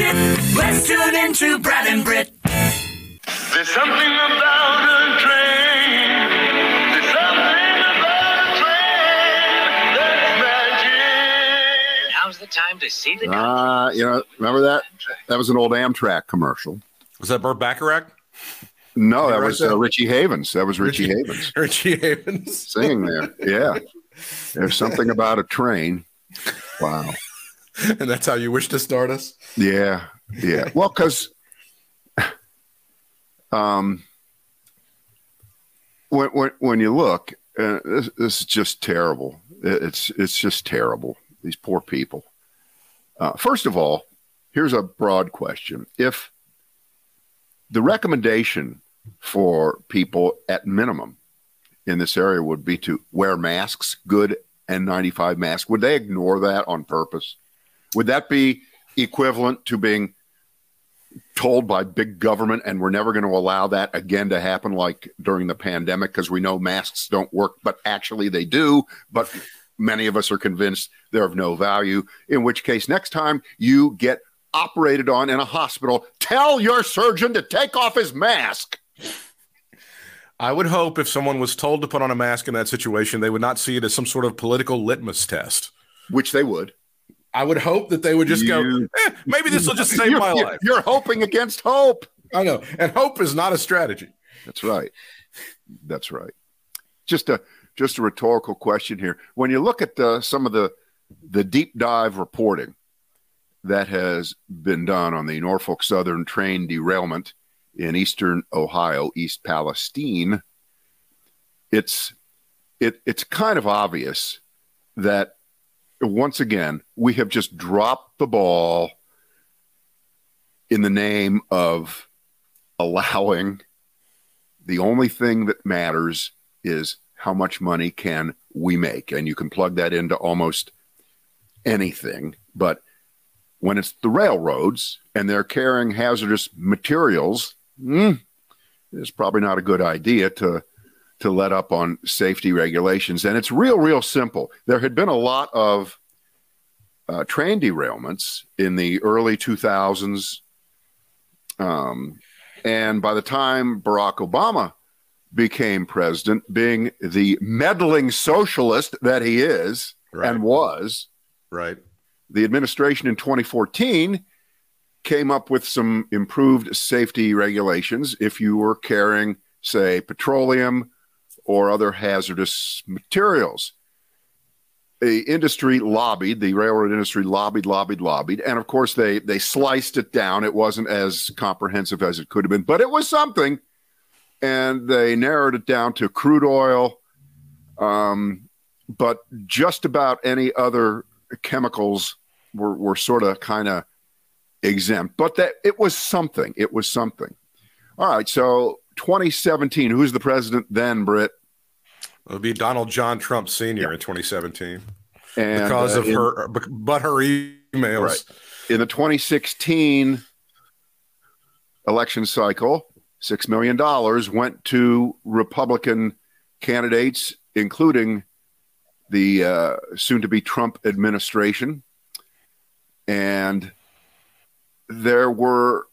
shit. Let's tune into Brad and Britt. There's something about a train. There's something about a train that's magic. Now's the time to see the Uh, you know, remember that? That was an old Amtrak commercial. Was that Burt Bacharach? No, that was uh, Richie Havens. That was Richie, Havens Richie Havens. singing there. Yeah. There's something about a train. Wow. and that's how you wish to start us? Yeah. Yeah. Well, because um, when, when, when you look, uh, this, this is just terrible. It's, it's just terrible. These poor people. Uh, first of all, here's a broad question. If the recommendation for people at minimum in this area would be to wear masks, good N95 masks, would they ignore that on purpose? Would that be equivalent to being told by big government and we're never going to allow that again to happen like during the pandemic because we know masks don't work, but actually they do. But many of us are convinced they're of no value. In which case, next time you get operated on in a hospital, tell your surgeon to take off his mask. I would hope if someone was told to put on a mask in that situation, they would not see it as some sort of political litmus test. Which they would. I would hope that they would just You- go, eh, maybe this will just save my life. You're hoping against hope. I know. And hope is not a strategy. That's right. That's right. Just a just a rhetorical question here. When you look at the, some of the the deep dive reporting that has been done on the Norfolk Southern train derailment in eastern Ohio, East Palestine, it's it it's kind of obvious that once again we have just dropped the ball in the name of allowing the only thing that matters is how much money can we make. And you can plug that into almost anything but when it's the railroads and they're carrying hazardous materials hmm, it's probably not a good idea to to let up on safety regulations and it's real real simple there had been a lot of uh, train derailments in the early 2000s um, and by the time Barack Obama became president, being the meddling socialist that he is Right. and was, Right. the administration in 2014 came up with some improved safety regulations if you were carrying, say, petroleum or other hazardous materials. The industry lobbied, the railroad industry lobbied, lobbied, lobbied, and of course they they sliced it down. It wasn't as comprehensive as it could have been, but it was something. And they narrowed it down to crude oil, um, but just about any other chemicals were, were sort of kind of exempt. But that it was something. It was something. All right. So 2017. Who's the president then, Britt? It would be Donald John Trump Sr. in 2017 And because uh, of in- her, but her emails. Right. in the 2016 election cycle, $6 million went to Republican candidates, including the uh, soon to be Trump administration. And there were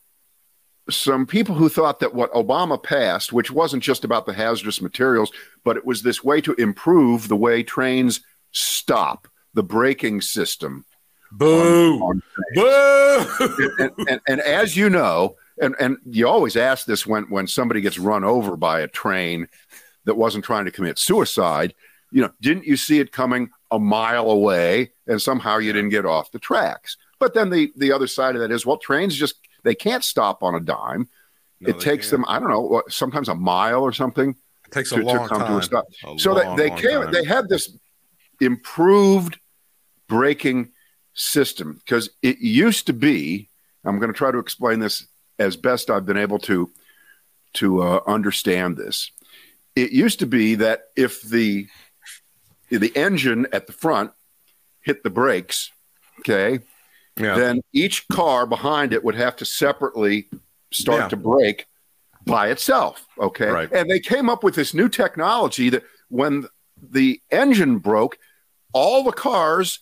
some people who thought that what Obama passed, which wasn't just about the hazardous materials, but it was this way to improve the way trains stop, the braking system Boo! on Boo! and, and, and as you know, and, and you always ask this when, when somebody gets run over by a train that wasn't trying to commit suicide, you know, didn't you see it coming a mile away and somehow you didn't get off the tracks? But then the, the other side of that is, well, trains just, they can't stop on a dime. No, it takes can't. them, I don't know, sometimes a mile or something It takes to, a long to come time. to a stop. A so long, they, they came, time. they had this improved braking system because it used to be. I'm going to try to explain this as best I've been able to to uh, understand this. It used to be that if the the engine at the front hit the brakes, okay, yeah. then each car behind it would have to separately start Yeah. to brake by itself. Okay. Right. And they came up with this new technology that when the engine broke, all the cars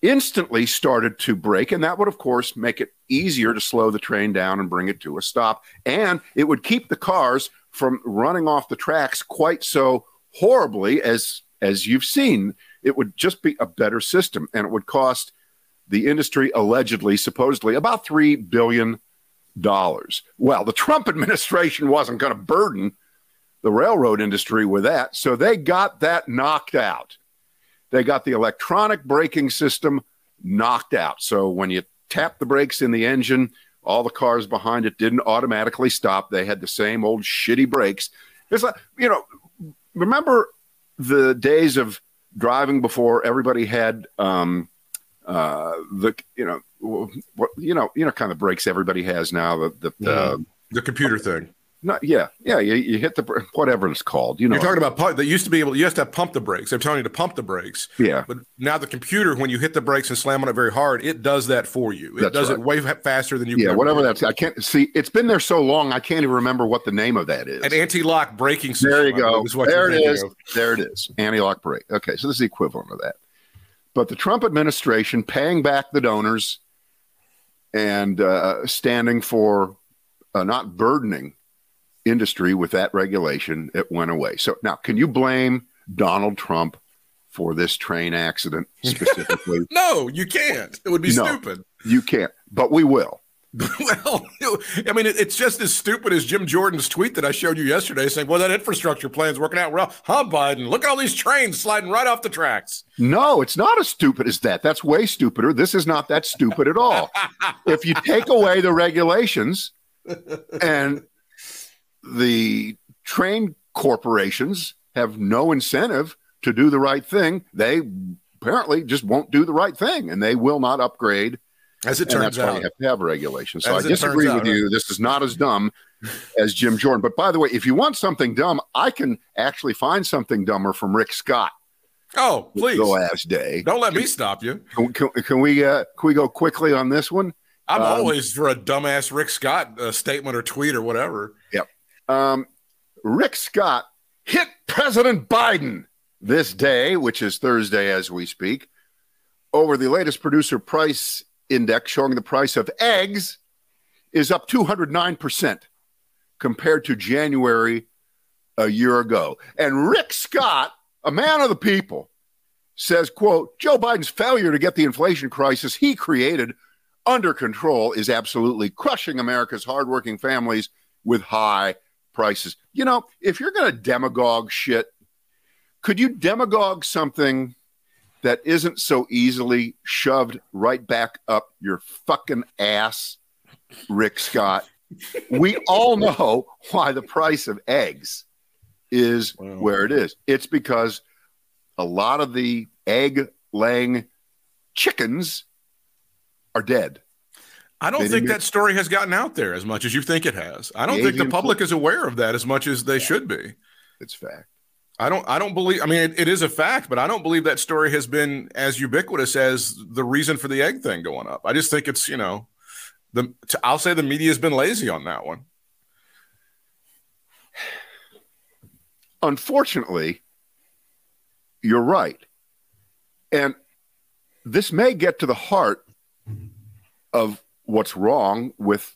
instantly started to brake. And that would, of course, make it easier to slow the train down and bring it to a stop. And it would keep the cars from running off the tracks quite so horribly as as you've seen. It would just be a better system, and it would cost the industry allegedly, supposedly, about three billion dollars. Well, the Trump administration wasn't going to burden the railroad industry with that, so they got that knocked out. They got the electronic braking system knocked out. So when you tap the brakes in the engine, all the cars behind it didn't automatically stop. They had the same old shitty brakes. It's like, you know, remember the days of driving before everybody had um, uh, the, you know, what, you know, you know, kind of brakes everybody has now. The, the, the, The computer thing. not, yeah, yeah, you, you hit the, whatever it's called, you know. You're talking about pump, they used to be able. You used to have pump the brakes. They're telling you to pump the brakes. Yeah. But now the computer, when you hit the brakes and slam on it very hard, it does that for you. It That's does right. it way faster than you. yeah, can whatever do. that's, I can't see. It's been there so long, I can't even remember what the name of that is. An anti-lock braking system. There you go. is what There you're it thinking is. of. There it is. Anti-lock brake. Okay, so this is the equivalent of that. But the Trump administration paying back the donors and uh, standing for uh, not burdening industry with that regulation, it went away. So now, can you blame Donald Trump for this train accident specifically? No, you can't. It would be No. stupid. you can't, but we will. well, I mean, it's just as stupid as Jim Jordan's tweet that I showed you yesterday, saying, "Well, that infrastructure plan's working out well." Huh, Biden? Look at all these trains sliding right off the tracks. No, it's not as stupid as that. That's way stupider. This is not that stupid at all. if you take away the regulations and the train corporations have no incentive to do the right thing, they apparently just won't do the right thing and they will not upgrade. As it And turns that's why out, you have to have regulations. So I disagree out, with you. This is not as dumb as Jim Jordan. But by the way, if you want something dumb, I can actually find something dumber from Rick Scott oh, please the last day. don't let me stop you. Can, can, can we uh, can we go quickly on this one? I'm Um, always for a dumbass Rick Scott uh, statement or tweet or whatever. Yep. Um, Rick Scott hit President Biden this day, which is Thursday as we speak, over the latest producer price index showing the price of eggs is up 209% compared to January a year ago. And Rick Scott, a man of the people, says, quote, Joe Biden's failure to get the inflation crisis he created under control is absolutely crushing America's hardworking families with high prices. You know, if you're going to demagogue shit, could you demagogue something that isn't so easily shoved right back up your fucking ass, Rick Scott? We all know why the price of eggs is Wow. where it is. It's because a lot of the egg laying chickens are dead. I don't They think that story has gotten out there as much as you think it has. I don't think the public is aware of that as much as they should be. It's fact. I don't. I don't believe. I mean, it, it is a fact, but I don't believe that story has been as ubiquitous as the reason for the egg thing going up. I just think it's you know, the I'll say the media has been lazy on that one. unfortunately, you're right. And this may get to the heart of what's wrong with,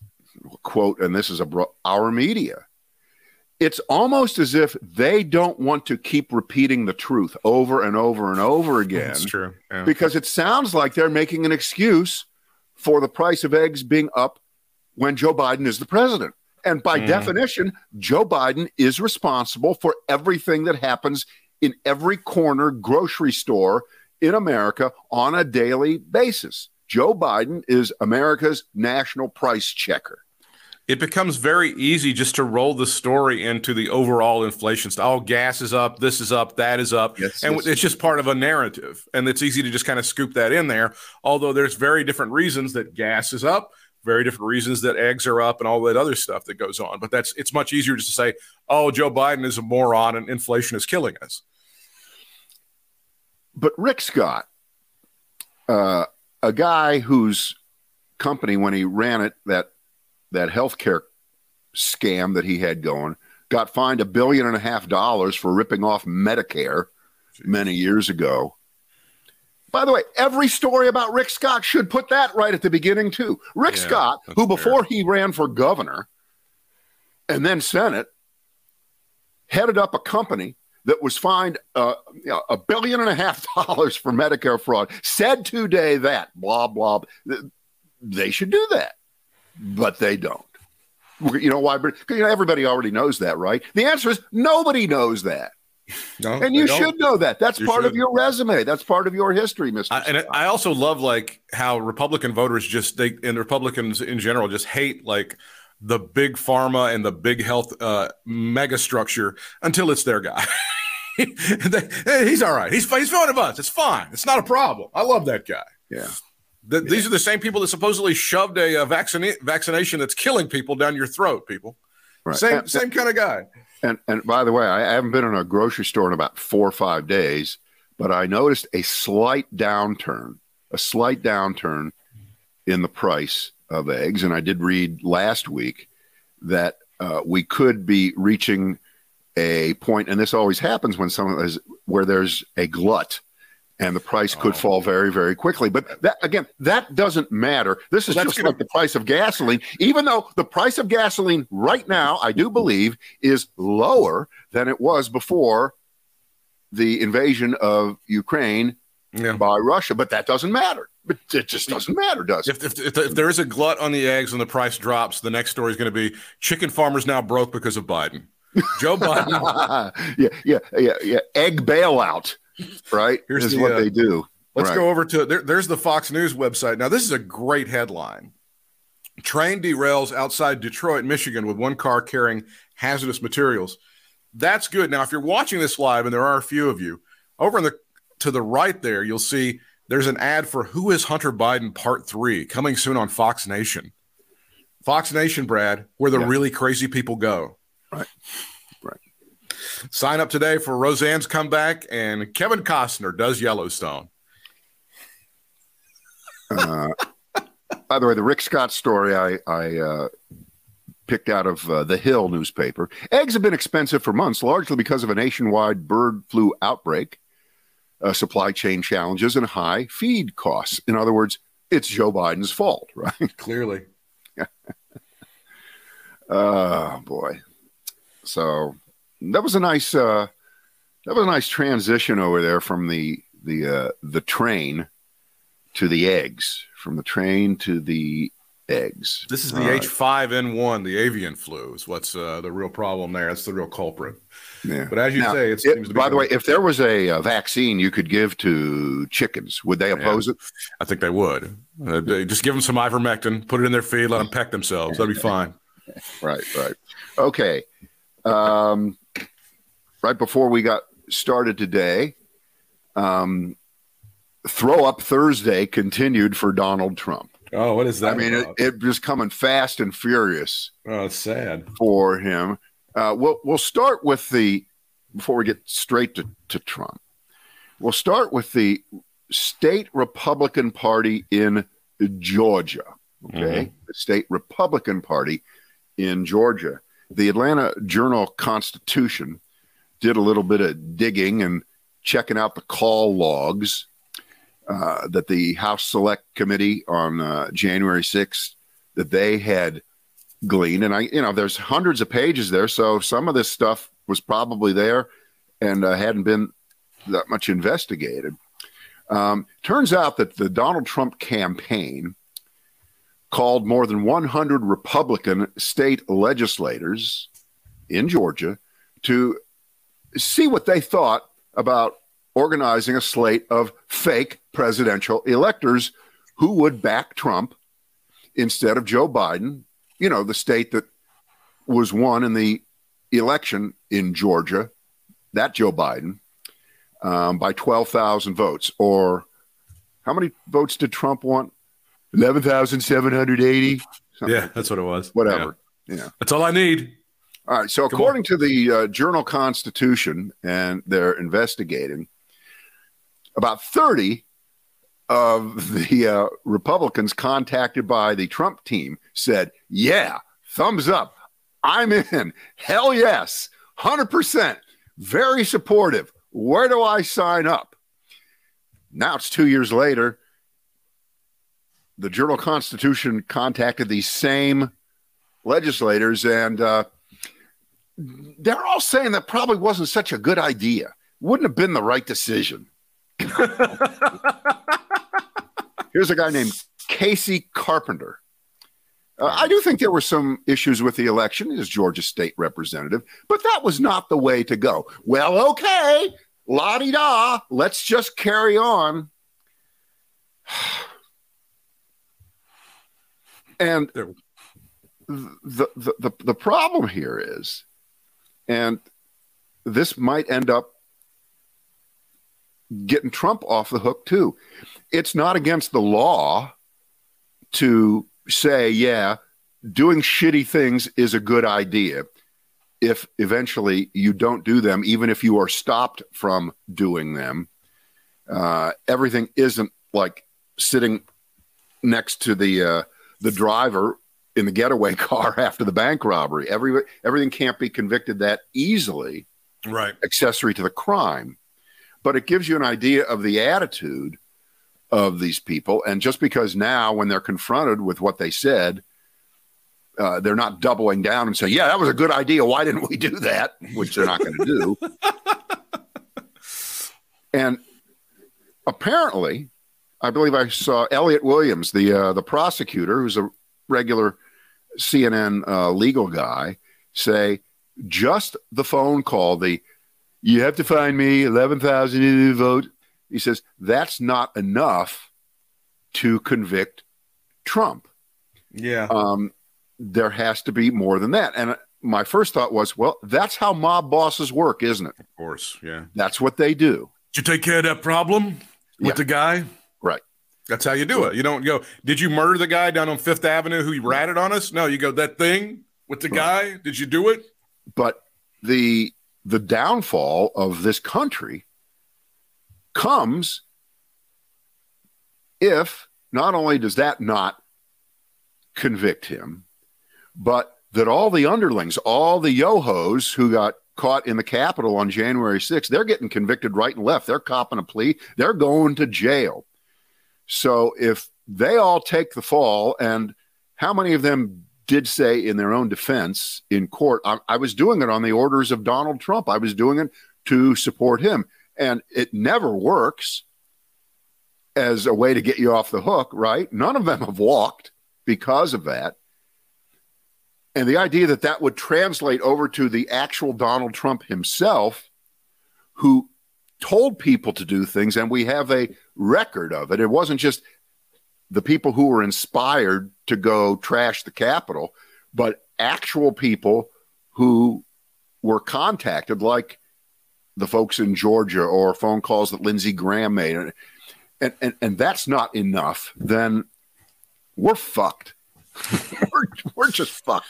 quote, and this is a bro- our media. It's almost as if they don't want to keep repeating the truth over and over and over again That's true. Yeah. because it sounds like they're making an excuse for the price of eggs being up when Joe Biden is the president. And by Mm. definition, Joe Biden is responsible for everything that happens in every corner grocery store in America on a daily basis. Joe Biden is America's national price checker. It becomes very easy just to roll the story into the overall inflation. Oh, gas is up, this is up, that is up, Yes, and yes. it's just part of a narrative, and it's easy to just kind of scoop that in there. Although there's very different reasons that gas is up, very different reasons that eggs are up, and all that other stuff that goes on. But that's it's much easier just to say, "Oh, Joe Biden is a moron, and inflation is killing us." But Rick Scott, uh, a guy whose company, when he ran it, that that healthcare scam that he had going, got fined a billion and a half dollars for ripping off Medicare many years ago. By the way, every story about Rick Scott should put that right at the beginning too. Rick Yeah, Scott, who fair. before he ran for governor and then Senate, headed up a company that was fined uh, a billion and a half dollars for Medicare fraud. Said today that blah blah. They should do that, but they don't. You know why? Because you know, everybody already knows that, right? The answer is nobody knows that. No, And you should know that. That's You part of your resume. That's part of your history, Mister. And I also love like how Republican voters just they and Republicans in general just hate like the big pharma and the big health uh, mega structure until it's their guy. They- hey, he's all right. He's he's one of us. It's fine. It's not a problem. I love that guy. yeah. The, These are the same people that supposedly shoved a, uh vaccine vaccination that's killing people down your throat. People, Right. same And- same kind of guy. And and by the way, I haven't been in a grocery store in about four or five days, but I noticed a slight downturn, a slight downturn in the price of eggs. And I did read last week that uh, we could be reaching a point, and this always happens when someone is where there's a glut. And the price could Oh. fall very, very quickly. But that again, that doesn't matter. This is just like the price of gasoline. Even though the price of gasoline right now, I do believe, is lower than it was before the invasion of Ukraine Yeah. by Russia. But that doesn't matter. But it just doesn't matter, does it? If, if, if, if there is a glut on the eggs and the price drops, the next story is going to be chicken farmers now broke because of Biden. Joe Biden. yeah, yeah, yeah, yeah. Egg bailout, right? Here's is the, what uh, they do. Let's Right. go over to there, there's the Fox News website. Now, this is a great headline. Train derails outside Detroit, Michigan, with one car carrying hazardous materials. That's good. Now, if you're watching this live, and there are a few of you, over in the to the right there, you'll see there's an ad for Who is Hunter Biden Part Three coming soon on Fox Nation. Fox Nation, Brad, where the Yeah. really crazy people go. Right. Sign up today for Roseanne's comeback, and Kevin Costner does Yellowstone. Uh, by the way, the Rick Scott story I, I uh, picked out of uh, the Hill newspaper. Eggs have been expensive for months, largely because of a nationwide bird flu outbreak, uh, supply chain challenges, and high feed costs. In other words, it's Joe Biden's fault, right? Clearly. Oh boy. So that was a nice uh that was a nice transition over there from the the uh the train to the eggs. From the train to the eggs. This is the All right. H5N1, the avian flu, is what's uh, the real problem there. That's the real culprit. Yeah. But as you Now, say, it it- seems to be. by the way, if there was a, uh vaccine you could give to chickens, would they oppose it? I think they would. Uh, they- just give them some ivermectin, put it in their feed, let them peck themselves. That'd be fine. Right, right. Okay. Um, right before we got started today, um, throw up Thursday continued for Donald Trump. Oh, what is that? I mean, it, it just coming fast and furious oh, it's sad. for him. Uh, we'll we'll start with the before we get straight to, to Trump. We'll start with the state Republican Party in Georgia. Okay, the state Republican Party in Georgia. The Atlanta Journal Constitution did a little bit of digging and checking out the call logs uh, that the House Select Committee on uh, January 6th that they had gleaned. And I, you know, there's hundreds of pages there, so some of this stuff was probably there and uh, hadn't been that much investigated. Um, turns out that the Donald Trump campaign called more than 100 Republican state legislators in Georgia to see what they thought about organizing a slate of fake presidential electors who would back Trump instead of Joe Biden, you know, the state that was won in the election in Georgia, that Joe Biden, um, by 12,000 votes. Or how many votes did Trump want? 11,780? Yeah, that's what it was. Whatever. Yeah. Yeah. That's all I need. All right. So, Come according to the uh, Journal Constitution, and they're investigating, about 30 of the uh, Republicans contacted by the Trump team said, Yeah, thumbs up. I'm in. Hell yes. 100%. Very supportive. Where do I sign up? Now it's two years later. The Journal Constitution contacted these same legislators, and uh, they're all saying that probably wasn't such a good idea. Wouldn't have been the right decision. Here's a guy named Kasey Carpenter. Uh, I do think there were some issues with the election as Georgia state representative, but that was not the way to go. Well, okay, la di da, let's just carry on. And the, the, the, the problem here is, and this might end up getting Trump off the hook too. It's not against the law to say, yeah, doing shitty things is a good idea if eventually you don't do them, even if you are stopped from doing them. Uh, everything isn't like sitting next to the uh, the driver in the getaway car after the bank robbery. Every everything can't be convicted that easily Right. accessory to the crime, but it gives you an idea of the attitude of these people. And just because now, when they're confronted with what they said, uh, they're not doubling down and saying, "Yeah, that was a good idea. Why didn't we do that?" Which they're not going to do. and apparently, I believe I saw Elliot Williams, the uh, the prosecutor, who's a regular CNN uh, legal guy, say just the phone call, the you have to find me 11,000 to vote. He says that's not enough to convict Trump. Yeah. Um, there has to be more than that. And my first thought was, well, that's how mob bosses work, isn't it? of course. Yeah. That's what they do. Did you take care of that problem with Yeah. the guy? That's how you do it. You don't go, did you murder the guy down on Fifth Avenue who ratted on us? No, you go, that thing with the guy, did you do it? But the the downfall of this country comes if not only does that not convict him, but that all the underlings, all the yo-hos who got caught in the Capitol on January 6th, they're getting convicted right and left. They're copping a plea. They're going to jail. So if they all take the fall, and how many of them did say in their own defense in court, I, I was doing it on the orders of Donald Trump. I was doing it to support him. And it never works as a way to get you off the hook, right? None of them have walked because of that. And the idea that that would translate over to the actual Donald Trump himself, who told people to do things, and we have a record of it. It wasn't just the people who were inspired to go trash the Capitol, but actual people who were contacted, like the folks in Georgia or phone calls that Lindsey Graham made. And, and, and, that's not enough, then we're fucked. we're, we're just fucked.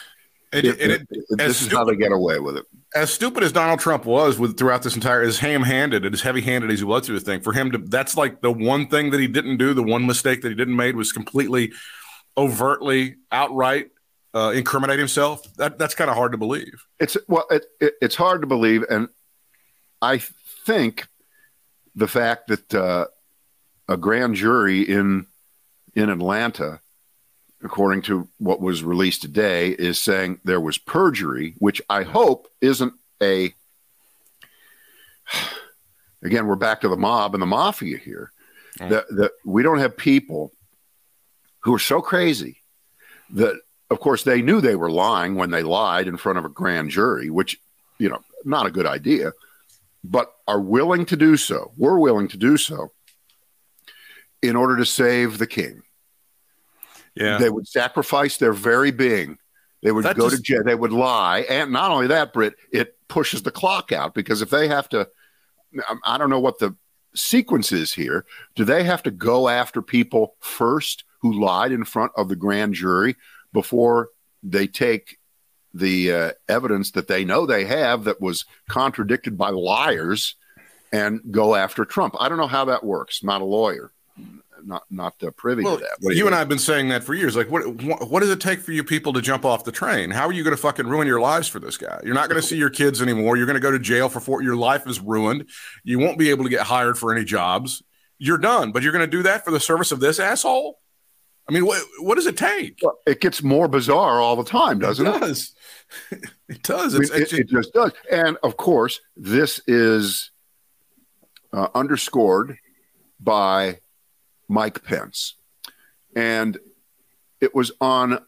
And, If- and it, this is how they get away with it. As stupid as Donald Trump was with throughout this entire as ham-handed and as heavy-handed as he was through the thing, for him to that's like the one thing that he didn't do, the one mistake that he didn't make was completely overtly, outright uh, incriminate himself. That that's kind of hard to believe. It's well, it, it, it's hard to believe, and I think the fact that uh, a grand jury in in Atlanta, according to what was released today, is saying there was perjury, which I hope isn't a. Again, we're back to the mob and the mafia here. Mm. That that we don't have people who are so crazy that of course they knew they were lying when they lied in front of a grand jury which you know not a good idea but are willing to do so we're willing to do so in order to save the king Yeah. they would sacrifice their very being they would That go to jail they would lie and not only that Britt it pushes the clock out because if they have to I- i don't know what the sequence is here do they have to go after people first who lied in front of the grand jury before they take the uh, evidence that they know they have that was contradicted by liars and go after Trump. I don't know how that works. Not a lawyer, not not uh, privy Well, to that. Do you and I have been saying that for years. Like, what, what does it take for you people to jump off the train? How are you going to fucking ruin your lives for this guy? You're not going to see your kids anymore. You're going to go to jail for four. Your life is ruined. You won't be able to get hired for any jobs. you're done. But you're going to do that for the service of this asshole? I mean, what what does it take? Well, it gets more bizarre all the time, doesn't it? it does. it does. I mean, it, it just does. And of course, this is uh, underscored by Mike Pence. And it was on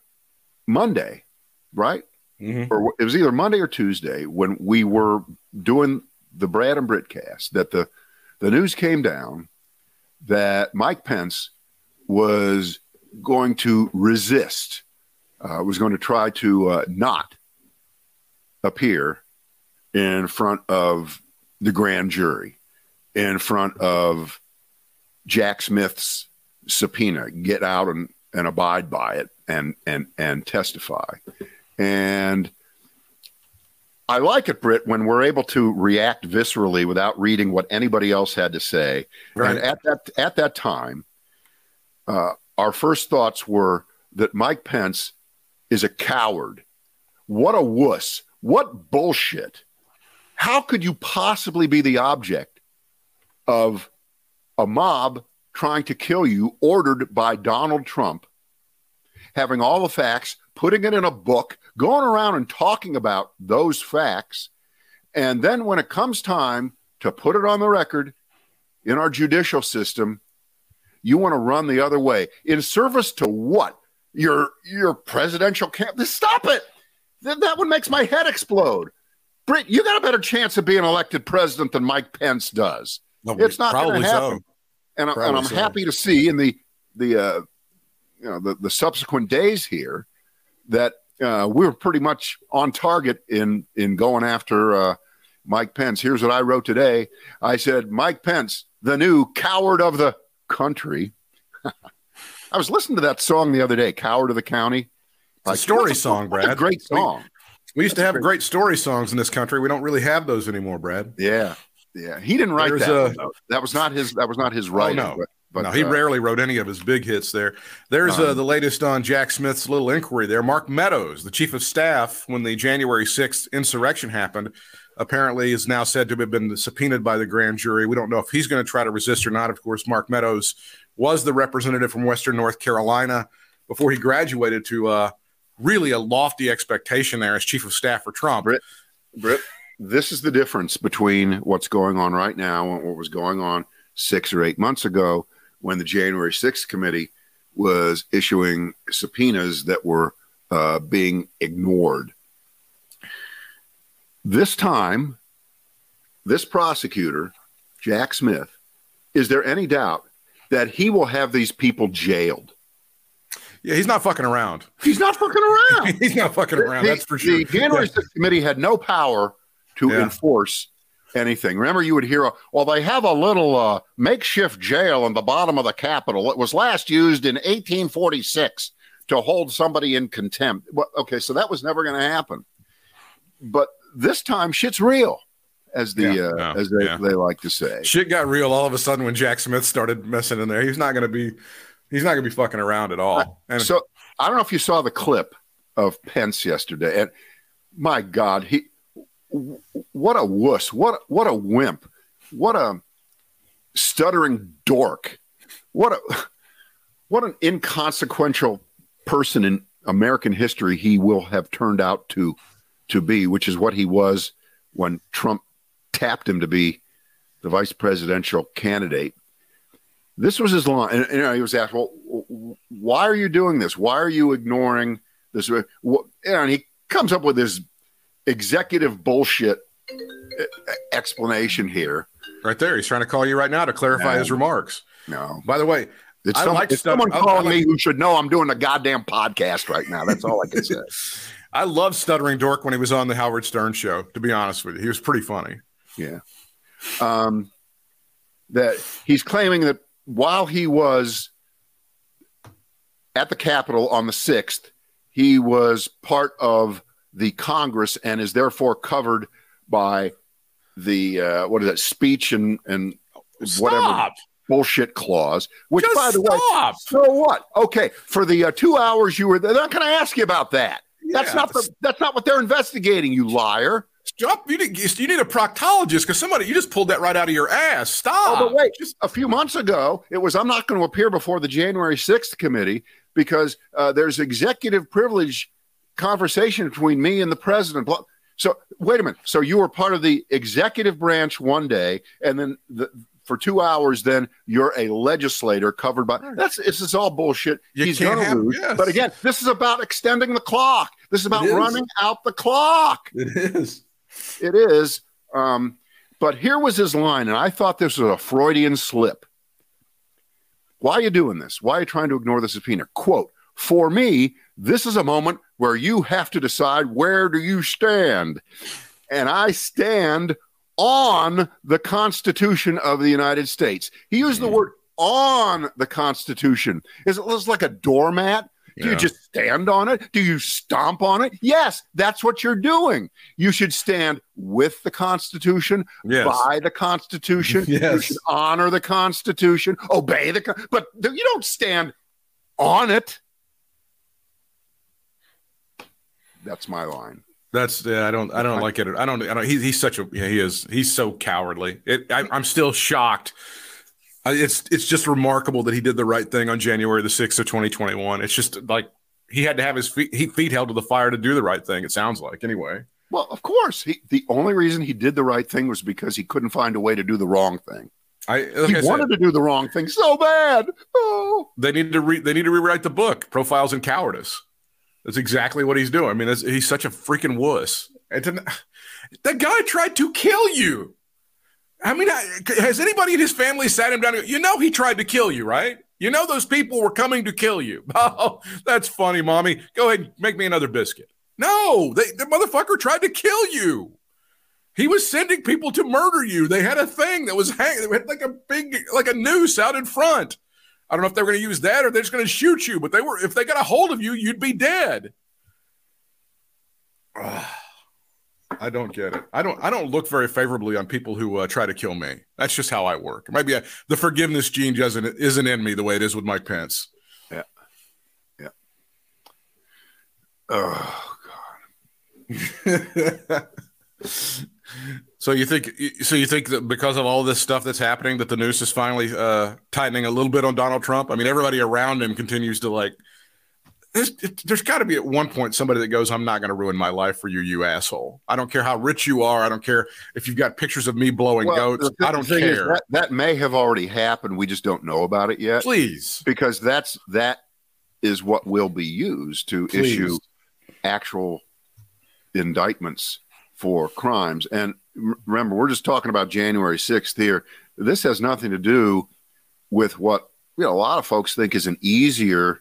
Monday, right? Mhm. Or it was either Monday or Tuesday when we were doing the Brad and Britt cast that the, the news came down that Mike Pence was going to resist, uh, was going to try to uh, not appear in front of the grand jury, in front of Jack Smith's subpoena, get out and, and abide by it and and and testify. And I like it, Britt, when we're able to react viscerally without reading what anybody else had to say. Right. And at that at that time, uh, our first thoughts were that Mike Pence is a coward. What a wuss. What bullshit. How could you possibly be the object of a mob trying to kill you, ordered by Donald Trump, having all the facts, putting it in a book, going around and talking about those facts. And then when it comes time to put it on the record in our judicial system, you want to run the other way in service to what? Your your presidential camp. Stop it. That, one makes my head explode. Britt, you got a better chance of being elected president than Mike Pence does. No, It's not going to happen. so. And, I, and I'm so. happy to see in the the uh, you know the, the subsequent days here that uh, we were pretty much on target in in going after uh, Mike Pence. Here's what I wrote today. I said, Mike Pence, the new coward of the country. I was listening to that song the other day, "Coward of the County." It's a story that's song, that's a Brad. great song. We used to have great. great story songs in this country. We don't really have those anymore, Brad. Yeah, yeah. He didn't write There's that. a- that was not his. That was not his writing. no. But, but no, he uh, rarely wrote any of his big hits there. There's uh, Um, the latest on Jack Smith's little inquiry there. Mark Meadows, the chief of staff when the January 6th insurrection happened, apparently is now said to have been subpoenaed by the grand jury. We don't know if he's going to try to resist or not. Of course, Mark Meadows was the representative from Western North Carolina before he graduated to uh, really a lofty expectation there as chief of staff for Trump. Britt, Britt, this is the difference between what's going on right now and what was going on six or eight months ago when the January 6th committee was issuing subpoenas that were uh, being ignored. This time, this prosecutor, Jack Smith, is there any doubt that he will have these people jailed? Yeah, he's not fucking around. He's not fucking around. he's not fucking around. The- that's for sure. The January 6th committee had no power to Yeah. enforce anything. Remember, you would hear, well, they have a little uh, makeshift jail in the bottom of the Capitol. It was last used in 1846 to hold somebody in contempt. Well, okay, so that was never going to happen. But this time, shit's real, as the Yeah. uh, Yeah. as they, Yeah. they like to say. shit got real all of a sudden when Jack Smith started messing in there. He's not going to be, he's not going to be fucking around at all. And so I don't know if you saw the clip of Pence yesterday, and my God, he what a wuss, what what a wimp, what a stuttering dork, what a what an inconsequential person in American history he will have turned out to to be, which is what he was when Trump tapped him to be the vice presidential candidate. This was his line, and, and, he was asked, "Well, why are you doing this? Why are you ignoring this?" And he comes up with this executive bullshit explanation here. right there, he's trying to call you right now to clarify No. his remarks. No, By the way, it's, some- like it's stuff- someone calling like- me who should know I'm doing a goddamn podcast right now. That's all I can say. I love Stuttering Dork when he was on the Howard Stern show, to be honest with you. He was pretty funny. Yeah. Um, that he's claiming that while he was at the Capitol on the 6th, he was part of the Congress and is therefore covered by the, uh, what is that, speech and, and whatever bullshit clause, which, Just by the way, stop! so what? Okay, for the uh, two hours you were there, they're not going to ask you about that. That's not the, that's not what they're investigating. You liar. Stop! You need, you need a proctologist because somebody you just pulled that right out of your ass. Stop! Oh, but wait, just a few months ago, it was I'm not going to appear before the January 6th committee because uh, there's executive privilege conversation between me and the president. So wait a minute. So you were part of the executive branch one day, and then the, for two hours, then you're a legislator covered by that's this is all bullshit. You He's going to have- lose. yes. But again, this is about extending the clock. This is about It is. running out the clock. It is. It is. Um, but here was his line, and I thought this was a Freudian slip. Why are you doing this? Why are you trying to ignore the subpoena? Quote, for me, this is a moment where you have to decide where do you stand. And I stand on the Constitution of the United States. He used the mm-hmm. word on the Constitution. Is it looks like a doormat? Do you just stand on it? Do you stomp on it? Yes, that's what you're doing. You should stand with the Constitution, Yes. by the Constitution. You Yes. should honor the Constitution, obey the, but you don't stand on it. That's my line. That's yeah. I don't. I don't like it. I don't. I don't. He, he's such a. Yeah, he is. He's so cowardly. It. I, I'm still shocked. It's. It's just remarkable that he did the right thing on January the sixth of 2021. It's just like he had to have his feet, he, feet held to the fire to do the right thing. It sounds like anyway. Well, of course, he, the only reason he did the right thing was because he couldn't find a way to do the wrong thing. I. Like he I said, wanted to do the wrong thing so bad. Oh, they need to re, they need to rewrite the book profiles in cowardice that's exactly what he's doing. I mean he's such a freaking wuss. To, that guy tried to kill you. I mean has anybody in his family sat him down go, you know he tried to kill you right? You know those people were coming to kill you. Oh that's funny mommy. Go ahead make me another biscuit. No they, the motherfucker tried to kill you. He was sending people to murder you. They had a thing that was hanging, like a big, like a noose out in front. I don't know if they were going to use that or they're just going to shoot you, but they were, if they got a hold of you, you'd be dead. I don't get it. I don't. I don't look very favorably on people who uh, try to kill me. That's just how I work. Maybe I, the forgiveness gene doesn't isn't in me the way it is with Mike Pence. Yeah. Yeah. Oh so you think? So you think that because of all this stuff that's happening, that the noose is finally uh, tightening a little bit on Donald Trump? I mean, everybody around him continues to like. There's, there's got to be at one point somebody that goes, "I'm not going to ruin my life for you, you asshole. I don't care how rich you are. I don't care if you've got pictures of me blowing Well, goats. I don't care. that, that may have already happened. We just don't know about it yet. Please, because that's that is what will be used to Please. issue actual indictments for crimes. And remember, we're just talking about January 6th here. This has nothing to do with what you know, a lot of folks think is an easier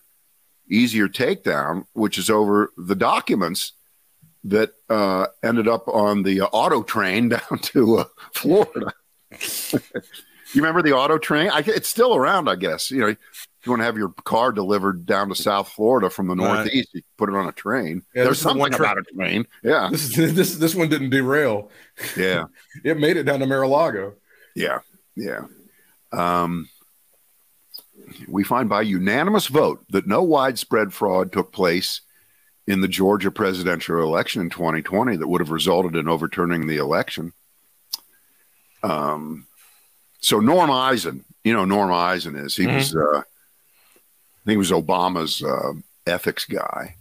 easier takedown, which is over the documents that uh, ended up on the uh, auto train down to uh, Florida. you remember the auto train? I, it's still around, I guess. You know, if you want to have your car delivered down to South Florida from the Right. Northeast, you put it on a train. Yeah, There's the something train- about a train. Yeah, this this this one didn't derail. yeah, It made it down to Mar-a-Lago. yeah, yeah. Um, we find by unanimous vote that no widespread fraud took place in the Georgia presidential election in 2020 that would have resulted in overturning the election. Um, so Norm Eisen, you know, Norm Eisen is he was, uh, think he was Obama's uh, ethics guy.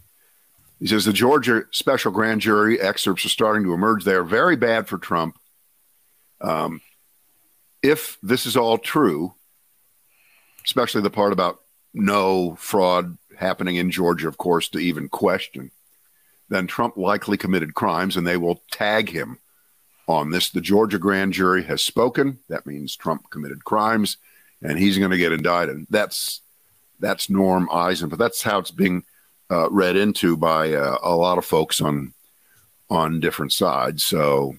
He says the Georgia special grand jury excerpts are starting to emerge. They are very bad for Trump. Um, if this is all true, especially the part about no fraud happening in Georgia, of course, to even question, then Trump likely committed crimes and they will tag him on this. The Georgia grand jury has spoken. That means Trump committed crimes and he's going to get indicted. That's that's Norm Eisen, but that's how it's being uh, read into by uh, a lot of folks on on different sides. So,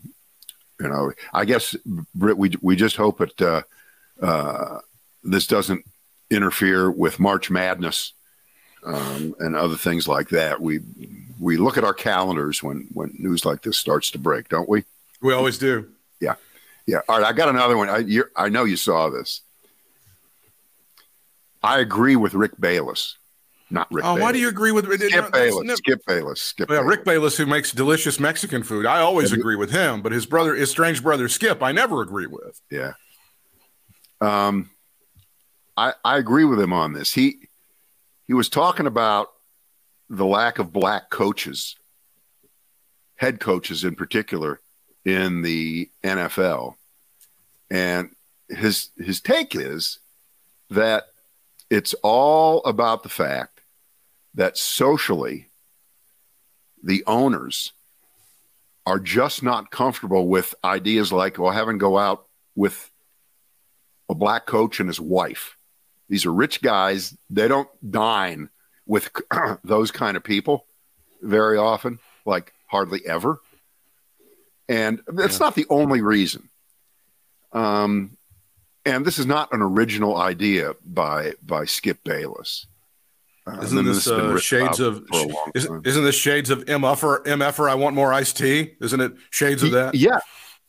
you know, I guess Britt, we we just hope it uh, uh, this doesn't interfere with March Madness um, and other things like that. We we look at our calendars when when news like this starts to break, don't we? We always do. Yeah. Yeah. All right. I got another one. I, you're, I know you saw this. I agree with Rick Bayless. not Rick. Oh, Bayless. why do you agree with Skip that's- Bayless? no- Skip Bayless. Skip. Yeah, Bayless. Rick Bayless, who makes delicious Mexican food. I always he- agree with him, but his brother, his strange brother Skip, I never agree with. Yeah. Um, I I agree with him on this. He he was talking about the lack of black coaches, head coaches in particular, in the NFL, and his his take is that it's all about the fact that socially the owners are just not comfortable with ideas like well having go out with a black coach and his wife. These are rich guys. They don't dine with those kind of people very often like hardly ever. And that's not the only reason. Um and this is not an original idea by by skip bayless Uh, Isn't and this uh, shades of? for Is, time. isn't this shades of MFer? MFer, I want more iced tea. Isn't it shades of that? Yeah.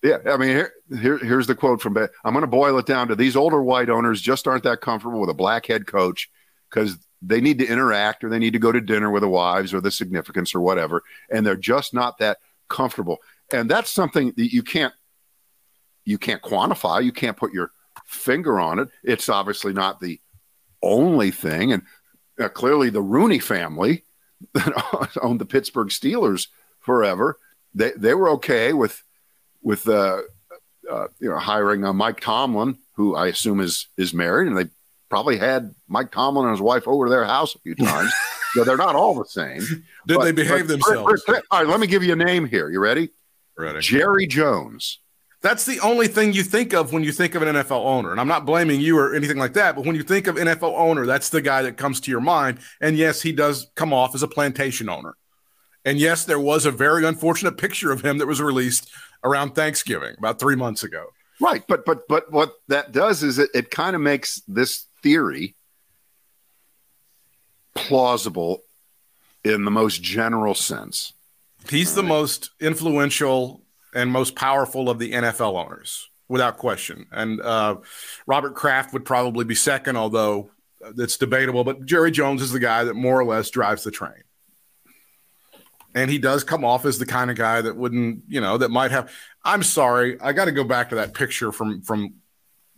Yeah. I mean, here, here here's the quote from Ba- I'm going to boil it down to these older white owners just aren't that comfortable with a black head coach because they need to interact or they need to go to dinner with the wives or the significants or whatever. And they're just not that comfortable. And that's something that you can't, you can't quantify. You can't put your finger on it. It's obviously not the only thing. And uh, clearly the Rooney family that owned the Pittsburgh Steelers forever, they, they were okay with, with uh, uh, you know hiring uh, Mike Tomlin, who I assume is is married, and they probably had Mike Tomlin and his wife over to their house a few times. so they're not all the same. Did But- they behave but- themselves? all right, let me give you a name here. You ready? Ready. Jerry Jones. That's the only thing you think of when you think of an NFL owner. And I'm not blaming you or anything like that, but when you think of NFL owner, that's the guy that comes to your mind. And yes, he does come off as a plantation owner. And yes, there was a very unfortunate picture of him that was released around Thanksgiving about three months ago. Right, but but but what that does is it, it kind of makes this theory plausible in the most general sense. He's the most influential and most powerful of the NFL owners, without question. And uh, Robert Kraft would probably be second, although it's debatable. But Jerry Jones is the guy that more or less drives the train. And he does come off as the kind of guy that wouldn't, you know, that might have. I'm sorry, I got to go back to that picture from from.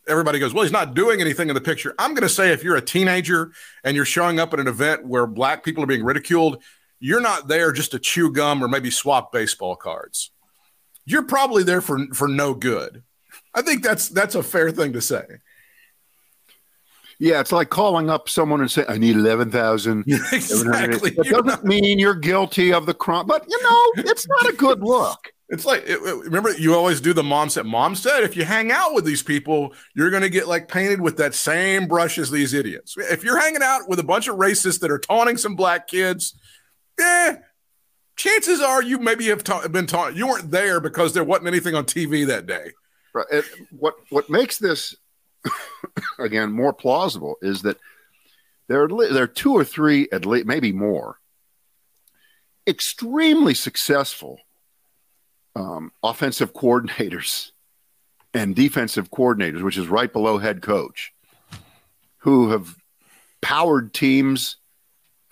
Everybody goes, well, he's not doing anything in the picture. I'm going to say, if you're a teenager and you're showing up at an event where black people are being ridiculed, you're not there just to chew gum or maybe swap baseball cards. You're probably there for for no good. I think that's that's a fair thing to say. Yeah, it's like calling up someone and saying, "I need eleven thousand. exactly. That You're doesn't mean you're guilty of the crime, but you know, it's not a good look. It's like it, it- remember you always do the mom said. Mom said if you hang out with these people, you're going to get like painted with that same brush as these idiots. If you're hanging out with a bunch of racists that are taunting some black kids, eh, chances are you maybe have ta- been taught. You weren't there because there wasn't anything on TV that day. Right. It, what what makes this again more plausible is that there are there are two or three at least maybe more extremely successful um, offensive coordinators and defensive coordinators, which is right below head coach, who have powered teams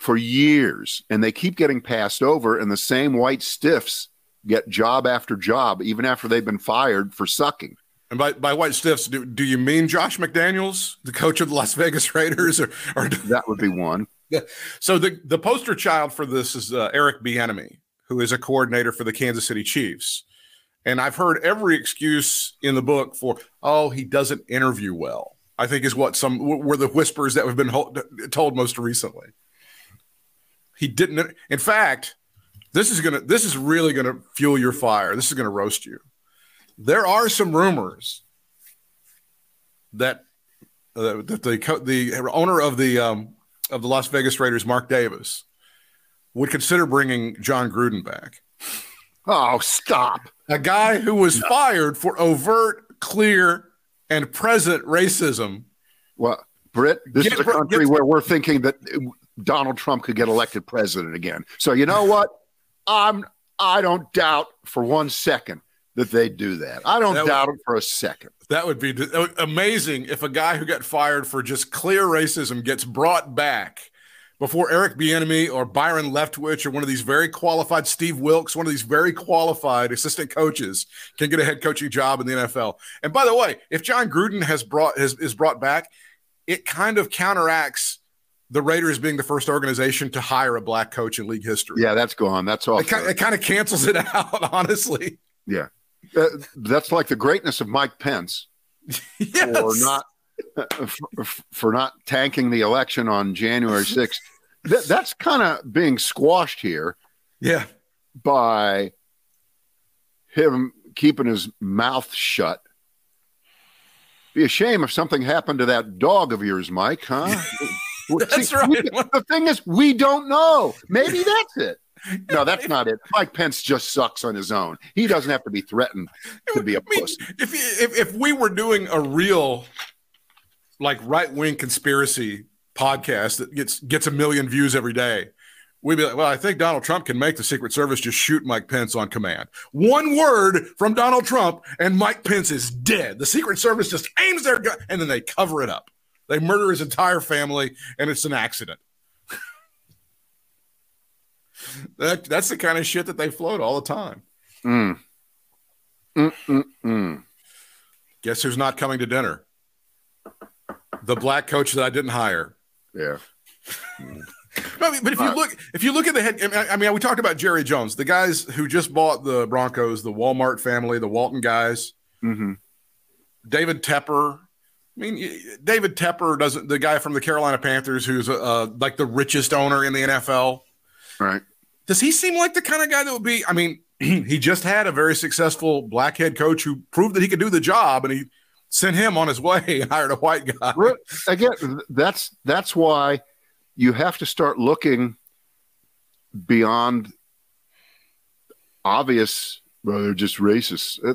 for years, and they keep getting passed over, and the same white stiffs get job after job, even after they've been fired for sucking. And by, by white stiffs, do, do you mean Josh McDaniels, the coach of the Las Vegas Raiders, or, or That would be one. so the the poster child for this is uh, Eric Bieniemy, who is a coordinator for the Kansas City Chiefs, and I've heard every excuse in the book for oh he doesn't interview well. I think is what some were the whispers that have been told most recently. He didn't. In fact, this is gonna this is really gonna fuel your fire. This is gonna roast you. There are some rumors that uh, that the the owner of the um, of the Las Vegas Raiders, Mark Davis, would consider bringing Jon Gruden back, Oh, stop. a guy who was fired for overt, clear, and present racism. Well, Britt, this Get is a country get- where we're thinking that Donald Trump could get elected president again. So you know what? I'm I don't doubt for one second that they'd do that. I don't That would- doubt it for a second. That would be that would- amazing if a guy who got fired for just clear racism gets brought back before Eric Bieniemy or Byron Leftwich or one of these very qualified Steve Wilks, one of these very qualified assistant coaches can get a head coaching job in the NFL. And by the way, if Jon Gruden has brought has, is brought back, it kind of counteracts the Raiders being the first organization to hire a black coach in league history. Yeah, that's gone. That's all. It, kind, it kind of cancels it out, honestly. Yeah, uh, that's like the greatness of Mike Pence yes. for not for, for not tanking the election on January 6th. That, that's kind of being squashed here Yeah. by him keeping his mouth shut. Be a shame if something happened to that dog of yours, Mike, huh? That's See, right. we- the thing is, we don't know. Maybe that's it. No, that's not it. Mike Pence just sucks on his own. He doesn't have to be threatened to be a I mean, puss. if, if if we were doing a real like right wing conspiracy podcast that gets gets a million views every day, we'd be like, well, I think Donald Trump can make the Secret Service just shoot Mike Pence on command. One word from Donald Trump, and Mike Pence is dead. The Secret Service just aims their gun, and then they cover it up. They murder his entire family, and it's an accident. that, that's the kind of shit that they float all the time. Mm. Mm, mm, mm. Guess who's not coming to dinner? The black coach that I didn't hire. Yeah. No, I mean, but if you look, if you look at the head, I mean, we talked about Jerry Jones, the guys who just bought the Broncos, the Walmart family, the Walton guys, hmm David Tepper. I mean, David Tepper doesn't. The guy from the Carolina Panthers, who's uh, like the richest owner in the NFL, Right. does he seem like the kind of guy that would be? I mean, he just had a very successful black head coach who proved that he could do the job, and he sent him on his way and hired a white guy. Again, that's that's why you have to start looking beyond obvious. Well, they're just racist. Uh,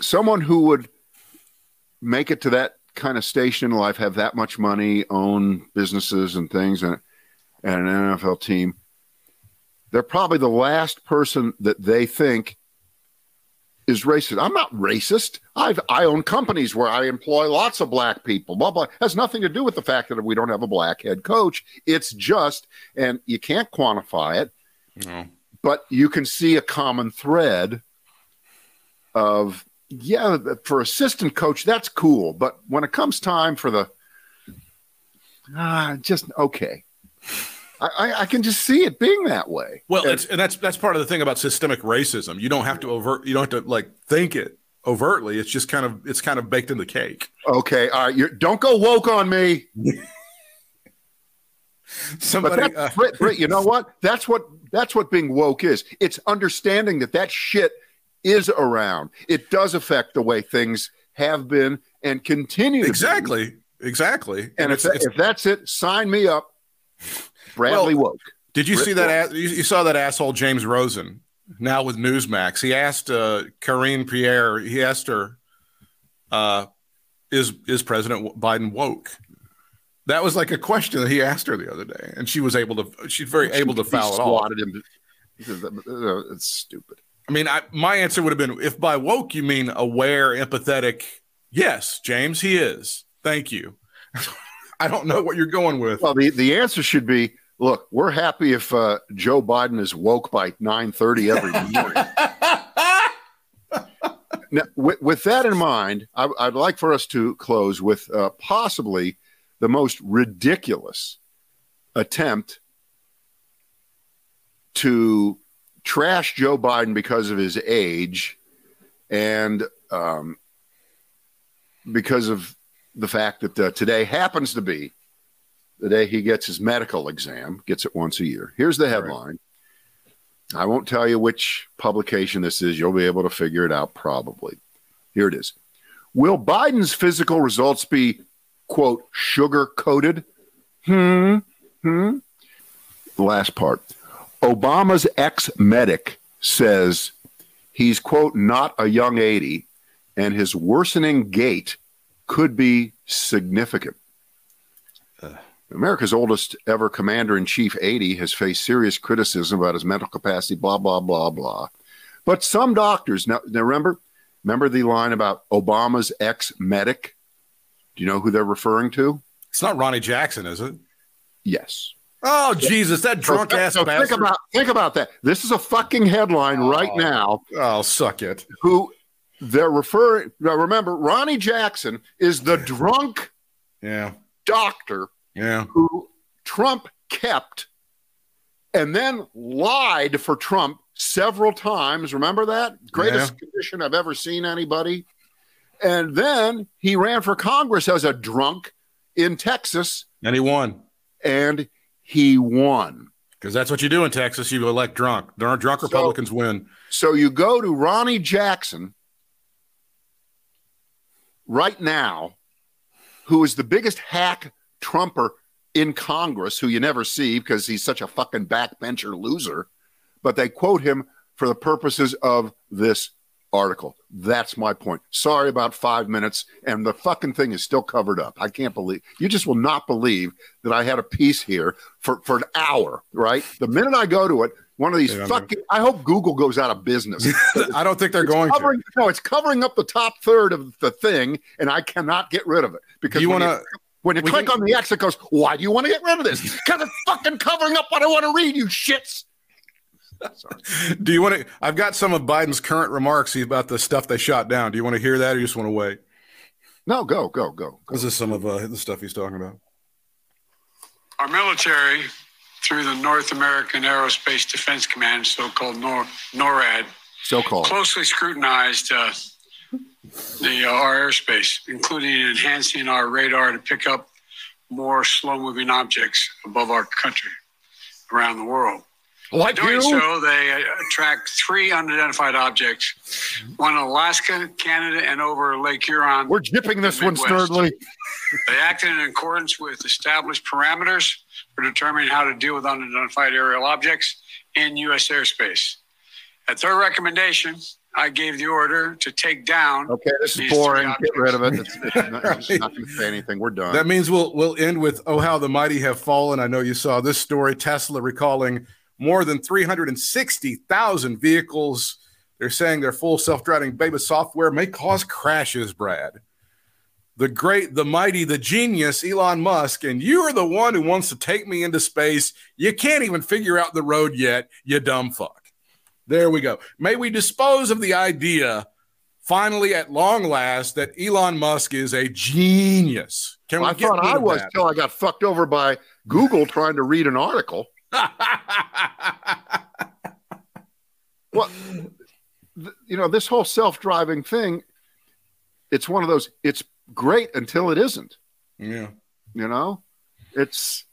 Someone who would make it to that kind of station in life, have that much money, own businesses and things, and, and an NFL team, they're probably the last person that they think is racist. I'm not racist. I've I own companies where I employ lots of black people. Blah blah. Has nothing to do with the fact that we don't have a black head coach. It's just, and you can't quantify it, No. but you can see a common thread of yeah, for assistant coach that's cool, but when it comes time for the ah, just okay. I, I, can just see it being that way. Well, it's, and that's that's part of the thing about systemic racism. You don't have to overt. You don't have to like think it overtly. It's just kind of it's kind of baked in the cake. Okay, all right. You're, don't go woke on me. Somebody, uh, Britt, Britt, you know what? That's what that's what being woke is. It's understanding that that shit is around. It does affect the way things have been and continue to be. exactly, exactly. And if, that, if that's it, sign me up. Bradley Well, woke. did you Rick see that? You, saw that asshole James Rosen now with Newsmax. He asked uh, Karine Pierre. He asked her, uh, "Is is President Biden woke?" That was like a question that he asked her the other day, and she was able to. She's very able to foul it off. him. It's stupid. I mean, I, my answer would have been if by woke you mean aware, empathetic. Yes, James, he is. Thank you. I don't know what you're going with. Well, the, the answer should be look, we're happy if uh, Joe Biden is woke by 9.30 every morning. Now, with, with that in mind, I, I'd like for us to close with uh, possibly the most ridiculous attempt to trash Joe Biden because of his age and um, because of the fact that uh, today happens to be the day he gets his medical exam, gets it once a year. Here's the headline. I won't tell you which publication this is. You'll be able to figure it out probably. Here it is. Will Biden's physical results be, quote, sugar coated? Hmm. Hmm. The last part. Obama's ex medic says he's, quote, not a young 80 and his worsening gait could be significant. America's oldest ever commander in chief, 80, has faced serious criticism about his mental capacity, blah, blah, blah, blah. But some doctors, now, now remember, remember the line about Obama's ex medic? Do you know who they're referring to? It's not Ronny Jackson, is it? Yes. Oh Jesus, that drunk so, ass so bastard. think about think about that. This is a fucking headline oh, right now. I'll suck it. Who they're referring? Now remember, Ronny Jackson is the drunk Yeah, doctor yeah. who Trump kept and then lied for Trump several times. Remember that? Greatest condition I've ever seen anybody. And then he ran for Congress as a drunk in Texas And he won and he won. because that's what you do in Texas. You elect drunk. Drunk drunk So- Republicans win. So you go to Ronny Jackson right now, who is the biggest hack Trumper in Congress, who you never see because he's such a fucking backbencher loser. But they quote him for the purposes of this article. That's my point. Sorry about five minutes, and the fucking thing is still covered up. I can't believe you just will not believe that I had a piece here for, for an hour, right? The minute I go to it, one of these Yeah, I know. fucking I hope Google goes out of business. I don't think they're going to. no, it's covering up the top third of the thing, and I cannot get rid of it because you want to? when you click can- on the X, it goes, "Why do you want to get rid of this? Because it's fucking covering up what I want to read, you shits." Sorry. Do you want to? I've got some of Biden's current remarks about the stuff they shot down. Do you want to hear that, or you just want to wait? No, go, go, go. This is some of uh, the stuff he's talking about. Our military, through the North American Aerospace Defense Command, so-called NOR, NORAD, So called. closely scrutinized uh, the uh, our airspace, including enhancing our radar to pick up more slow-moving objects above our country, around the world. Like Doing you? so, they uh, tracked three unidentified objects: one in Alaska, Canada, and over Lake Huron. We're jipping this one Midwest. sturdily. They acted in accordance with established parameters for determining how to deal with unidentified aerial objects in U.S. airspace. At their recommendation, I gave the order to take down. Okay, this is These boring. Get rid of it. It's, it's not, it's not going to say anything. We're done. That means we'll we'll end with oh how the mighty have fallen. I know you saw this story. Tesla recalling more than 360,000 vehicles. They're saying their full self-driving beta software may cause crashes, Brad. The great, the mighty, the genius Elon Musk, and you are the one who wants to take me into space. You can't even figure out the road yet, you dumb fuck. There we go. May we dispose of the idea finally at long last that Elon Musk is a genius. Can we I get thought I was till I got fucked over by Google trying to read an article. Well, th- you know, this whole self-driving thing, it's one of those. It's great until it isn't. yeah. You know, it's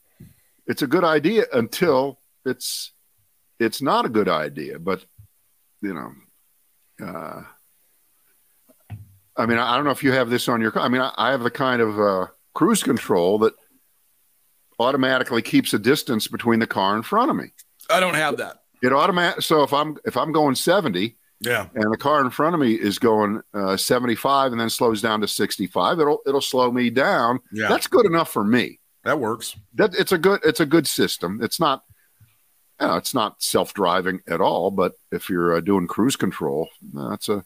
it's a good idea until it's it's not a good idea. But you know, uh, I mean, I don't know if you have this on your. car. I mean, I, I have the kind of uh, cruise control that automatically keeps a distance between the car in front of me. I don't have that. It automatic. So if I'm if I'm going seventy Yeah. and the car in front of me is going uh, seventy five and then slows down to sixty five, it'll it'll slow me down. Yeah. That's good enough for me. That works. That it's a good it's a good system. It's not. You know, it's not self-driving at all, but if you're uh, doing cruise control, that's a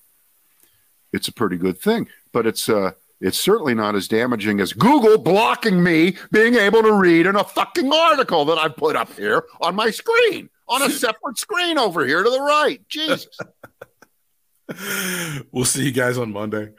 it's a pretty good thing. But it's uh it's certainly not as damaging as Google blocking me being able to read in a fucking article that I've put up here on my screen on a separate screen over here to the right. Jesus. We'll see you guys on Monday.